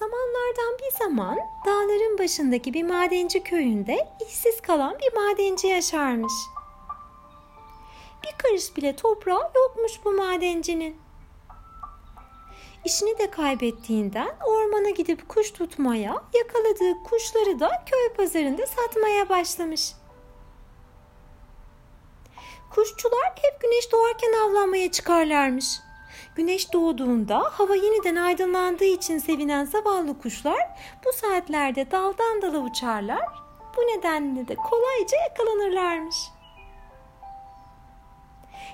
Zamanlardan bir zaman dağların başındaki bir madenci köyünde işsiz kalan bir madenci yaşarmış. Bir karış bile toprağı yokmuş bu madencinin. İşini de kaybettiğinden ormana gidip kuş tutmaya, yakaladığı kuşları da köy pazarında satmaya başlamış. Kuşçular hep güneş doğarken avlanmaya çıkarlarmış. Güneş doğduğunda hava yeniden aydınlandığı için sevinen zavallı kuşlar bu saatlerde daldan dala uçarlar. Bu nedenle de kolayca yakalanırlarmış.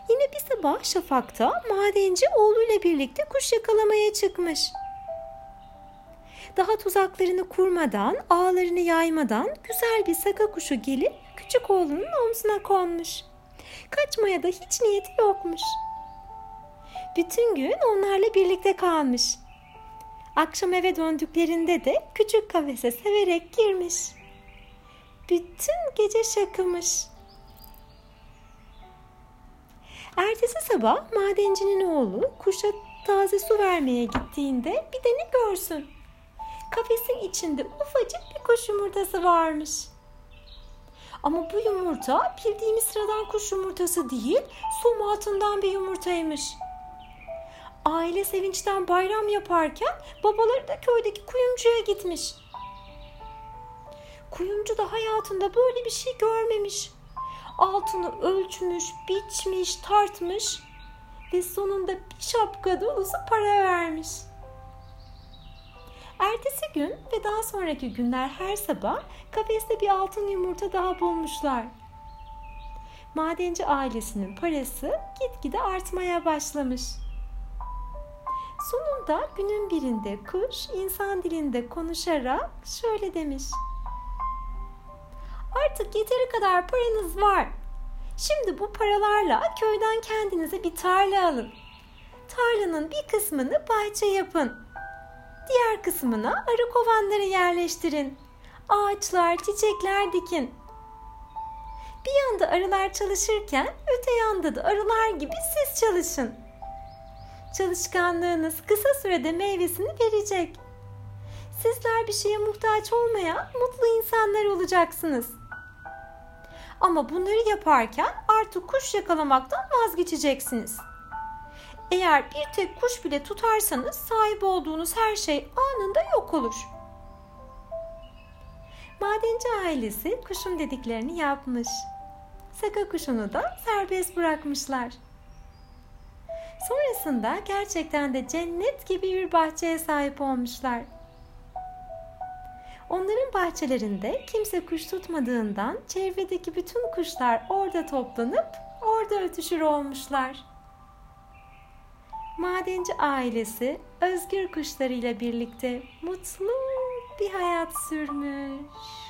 Yine bir sabah şafakta madenci oğluyla birlikte kuş yakalamaya çıkmış. Daha tuzaklarını kurmadan, ağlarını yaymadan güzel bir saka kuşu gelip küçük oğlunun omzuna konmuş. Kaçmaya da hiç niyeti yokmuş.'' Bütün gün onlarla birlikte kalmış. Akşam eve döndüklerinde de küçük kafese severek girmiş. Bütün gece şakımış. Ertesi sabah madencinin oğlu kuşa taze su vermeye gittiğinde bir de ne görsün? Kafesin içinde ufacık bir kuş yumurtası varmış. Ama bu yumurta bildiğimiz sıradan kuş yumurtası değil, som altından bir yumurtaymış aile sevinçten bayram yaparken babaları da köydeki kuyumcuya gitmiş. Kuyumcu da hayatında böyle bir şey görmemiş. Altını ölçmüş, biçmiş, tartmış ve sonunda bir şapka dolusu para vermiş. Ertesi gün ve daha sonraki günler her sabah kafeste bir altın yumurta daha bulmuşlar. Madenci ailesinin parası gitgide artmaya başlamış. Sonunda günün birinde kuş insan dilinde konuşarak şöyle demiş. Artık yeteri kadar paranız var. Şimdi bu paralarla köyden kendinize bir tarla alın. Tarlanın bir kısmını bahçe yapın. Diğer kısmına arı kovanları yerleştirin. Ağaçlar, çiçekler dikin. Bir yanda arılar çalışırken öte yanda da arılar gibi siz çalışın.'' Çalışkanlığınız kısa sürede meyvesini verecek. Sizler bir şeye muhtaç olmayan mutlu insanlar olacaksınız. Ama bunları yaparken artık kuş yakalamaktan vazgeçeceksiniz. Eğer bir tek kuş bile tutarsanız sahip olduğunuz her şey anında yok olur. Madenci ailesi kuşun dediklerini yapmış. Saka kuşunu da serbest bırakmışlar. Sonrasında gerçekten de cennet gibi bir bahçeye sahip olmuşlar. Onların bahçelerinde kimse kuş tutmadığından çevredeki bütün kuşlar orada toplanıp orada ötüşür olmuşlar. Madenci ailesi özgür kuşlarıyla birlikte mutlu bir hayat sürmüş.